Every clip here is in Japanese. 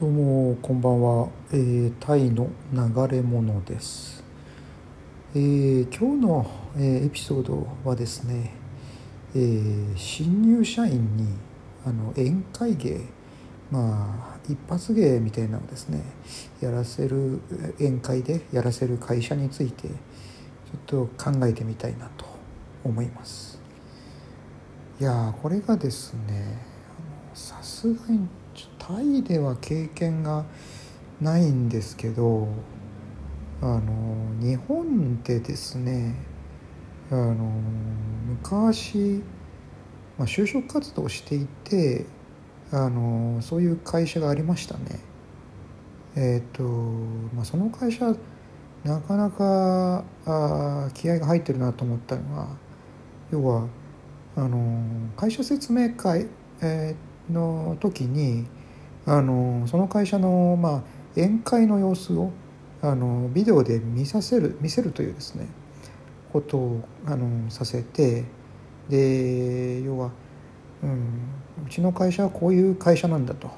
どうもこんばんは、えー、タイの流れ物です、えー今日の、えーエピソードはですね、えー新入社員にあの宴会芸まあ一発芸みたいなのをですねやらせる宴会でやらせる会社についてちょっと考えてみたいなと思います。いやこれがですねさすがにタイでは経験がないんですけどあの日本でですねあの昔、まあ、就職活動をしていてあのそういう会社がありましたね。えっ、と、まあ、その会社なかなかあ気合が入ってるなと思ったのは要はあの会社説明会、えーの時にあのその会社の、まあ、宴会の様子をあのビデオで見させる見せるというですねことをあのさせてで要は、うん、うちの会社はこういう会社なんだと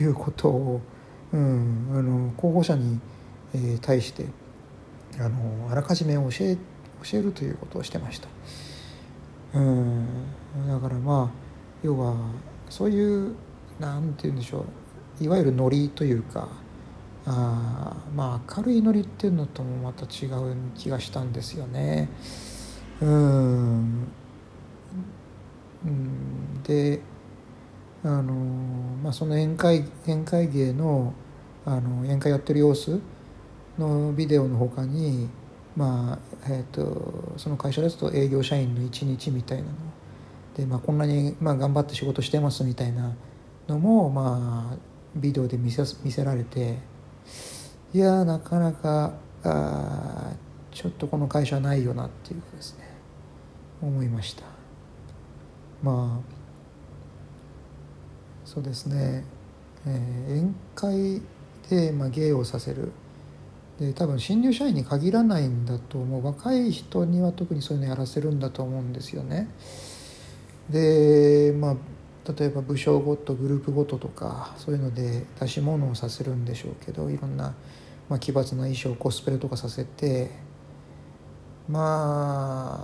いうことを、うん、あの候補者に、えー対してあのあらかじめ教え教えるということをしてました。うんだからまあ要はそういうなんて言うんでしょういわゆるノリというかあまあ明るいノリっていうのともまた違う気がしたんですよね。うんであの、まあ、その宴会宴会芸のあの宴会やってる様子のビデオのほかにまあえー、とその会社ですと営業社員の一日みたいなので、まあ、こんなに、まあ、頑張って仕事してますみたいなのも、まあ、ビデオで見せ見せられていやなかなかあちょっとこの会社ないよなっていうかですね。思いました。まあそうですね、えー宴会で、まあ、芸をさせる。で多分新入社員に限らないんだと思う。若い人には特にそういうのやらせるんだと思うんですよね。でまあ例えば部署ごとグループごととかそういうので出し物をさせるんでしょうけどいろんな、まあ、奇抜な衣装コスプレとかさせてま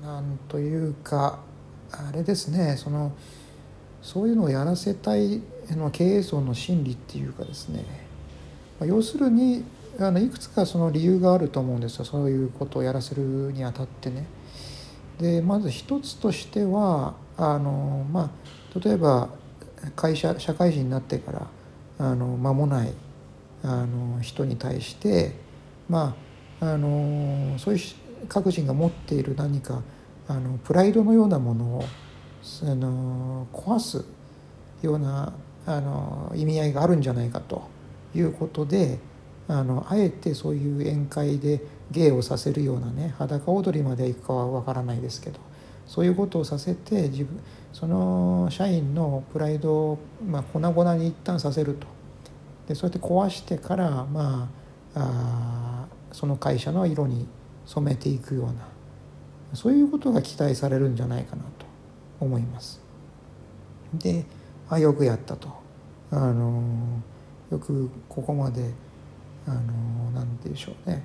あなんというかあれですねそのそういうのをやらせたいの経営層の心理っていうかですねま要するにあのいくつかその理由があると思うんですよそういうことをやらせるにあたってね。でまず一つとしてはあの、まあ、例えば会社社会人になってからあの間もないあの人に対してまああのそういう各人が持っている何かあのプライドのようなものをあの壊すようなあの意味合いがあるんじゃないかということであのあえてそういう宴会で芸をさせるようなね裸踊りまでいくかはわからないですけどそういうことをさせて自分その社員のプライドを、まあ、粉々に一旦させると。でそうやって壊してから、まあ、あその会社の色に染めていくような。そういうことが期待されるんじゃないかなと思います。であよくやったと。あのよくここまであのなんて言うでしょうね。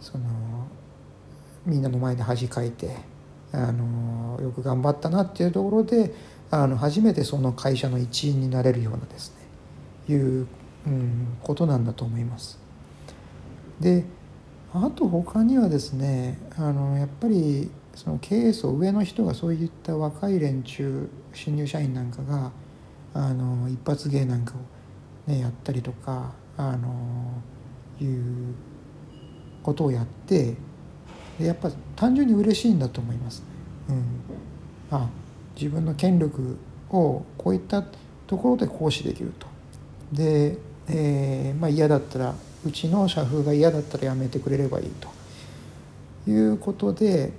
そのみんなの前で恥かいてあのよく頑張ったなっていうところであの初めてその会社の一員になれるようなですねいう、うん、ことなんだと思います。であと他にはですねあのやっぱりその経営層上の人がそういった若い連中新入社員なんかがあの一発芸なんかを、ね、やったりとかあのいうことをやってやっぱ単純に嬉しいんだと思います、うん、あ自分の権力をこういったところで行使できると。で、えーまあ、嫌だったらうちの社風が嫌だったらやめてくれればいいと。いうことで、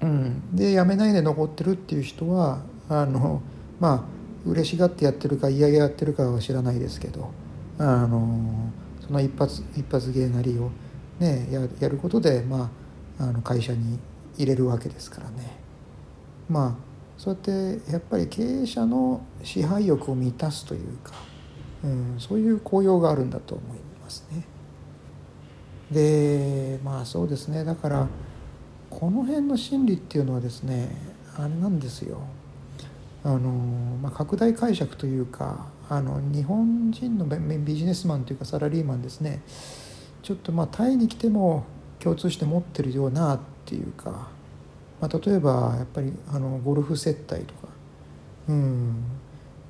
うん、でやめないで残ってるっていう人はあのまあ嬉しがってやってるか嫌々やってるかは知らないですけどあのその一発一発芸なりを、ね、ややることで、まあ、あの会社に入れるわけですからね。まあそうやってやっぱり経営者の支配欲を満たすというかうん、そういう効用があるんだと思いますね。でまあそうですねだからこの辺の心理っていうのはですねあれなんですよあの、まあ、拡大解釈というかあの日本人のビジネスマンというかサラリーマンですねちょっとまあタイに来ても共通して持ってるようなっていうか、まあ、例えばやっぱりあのゴルフ接待とか。うん。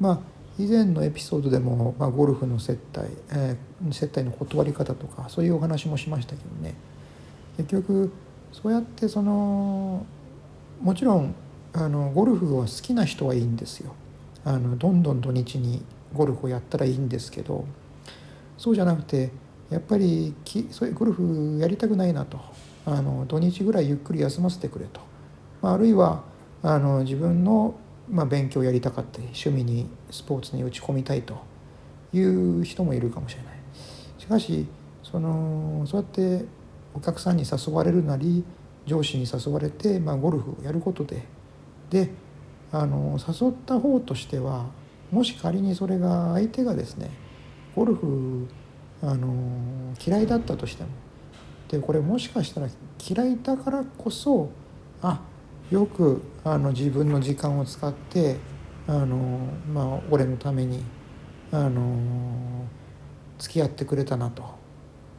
まあ以前のエピソードでも、まあ、ゴルフの接待、えー、接待の断り方とかそういうお話もしましたけどね。結局そうやってそのもちろんあのゴルフは好きな人はいいんですよ。あのどんどん土日にゴルフをやったらいいんですけどそうじゃなくてやっぱりきそういうゴルフやりたくないなと。あの土日ぐらいゆっくり休ませてくれと、まあ、あるいはあの自分の、まあ、勉強やりたかった趣味にスポーツに打ち込みたいと。いう人もいるかもしれない。しかしそのそうやってお客さんに誘われるなり上司に誘われて、まあ、ゴルフをやることで。であの誘った方としてはもし仮にそれが相手がですねゴルフあの嫌いだったとしても。でこれもしかしたら嫌いだからこそあよくあの自分の時間を使ってあの、まあ、俺のためにあの付き合ってくれたなと、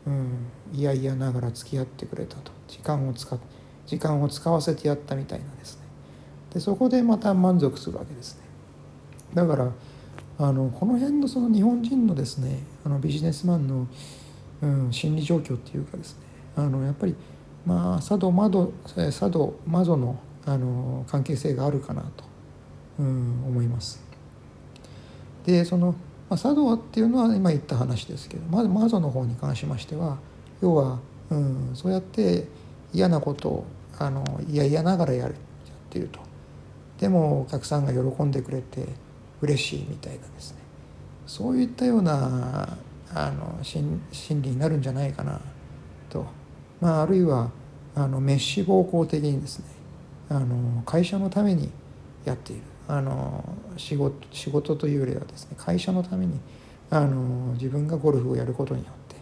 うん、いやいやながら付き合ってくれたと。時間を使時間を使わせてやったみたいなですね。でそこでまた満足するわけですね。だからあのこの辺のその日本人のですねあのビジネスマンの、うん、心理状況っていうかですねあのやっぱりまあ佐渡窓佐渡魔女のあの関係性があるかなと、うん、思います。でその、まあ、佐渡っていうのは今言った話ですけどまず魔女の方に関しましては要は、うん、そうやって嫌なことをあの嫌々ながらやるやっているとでもお客さんが喜んでくれて嬉しいみたいなですね。そういったようなあの心理になるんじゃないかなと、まあ、あるいはあの滅私暴行的にですねあの会社のためにやっている。あの仕事仕事というよりはですね会社のためにあの自分がゴルフをやることによって。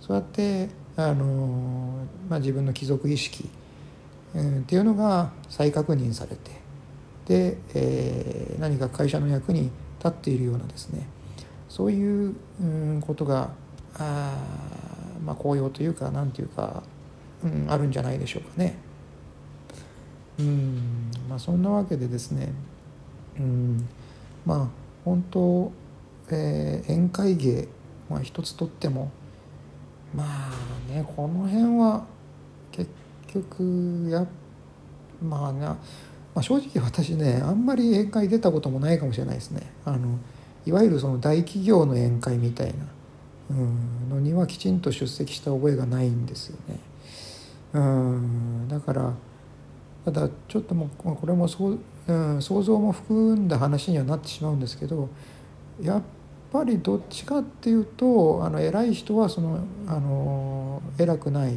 そうやってあの、まあ、自分の貴族意識、うん、っていうのが再確認されてで、えー、何か会社の役に立っているようなですねそういう、うん、ことがあまあ効用というか何ていうか、うん、あるんじゃないでしょうかね。うんまあ、そんなわけでですね、うん、まあ本当、えー、宴会芸、まあ、一つとってもまあねこの辺は結局やまあなまあ、正直私ねあんまり宴会出たこともないかもしれないですねあのいわゆるその大企業の宴会みたいな、うん、のにはきちんと出席した覚えがないんですよね。うん、だからただちょっともうこれもそう、うん、想像も含んだ話にはなってしまうんですけどやっぱりどっちかっていうとあの偉い人はそのあの偉くない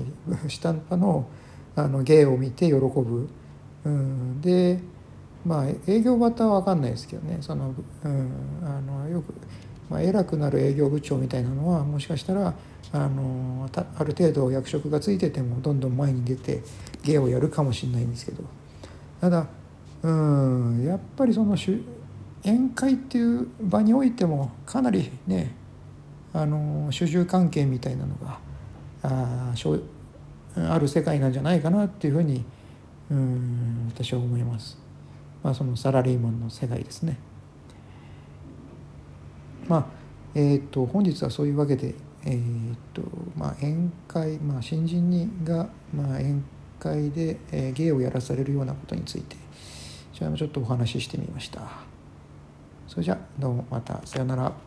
下っ端のあの芸を見て喜ぶ。うん、でまあ営業型は分かんないですけどね。その、うん、あのよく、まあ、偉くなる営業部長みたいなのはもしかしたらあのある程度役職がついててもどんどん前に出て芸をやるかもしれないんですけど。ただうん。やっぱりその宴会っていう場においてもかなりねあの主従関係みたいなのがあある世界なんじゃないかなっていうふうにうん私は思います。まあ、そのサラリーマンの世界ですね。まあえーと、本日はそういうわけで、えーとまあ、宴会、まあ、新人にが、まあ、宴会で、えー、芸をやらされるようなことについてじゃあちょっとお話ししてみました。それじゃどうもまたさようなら。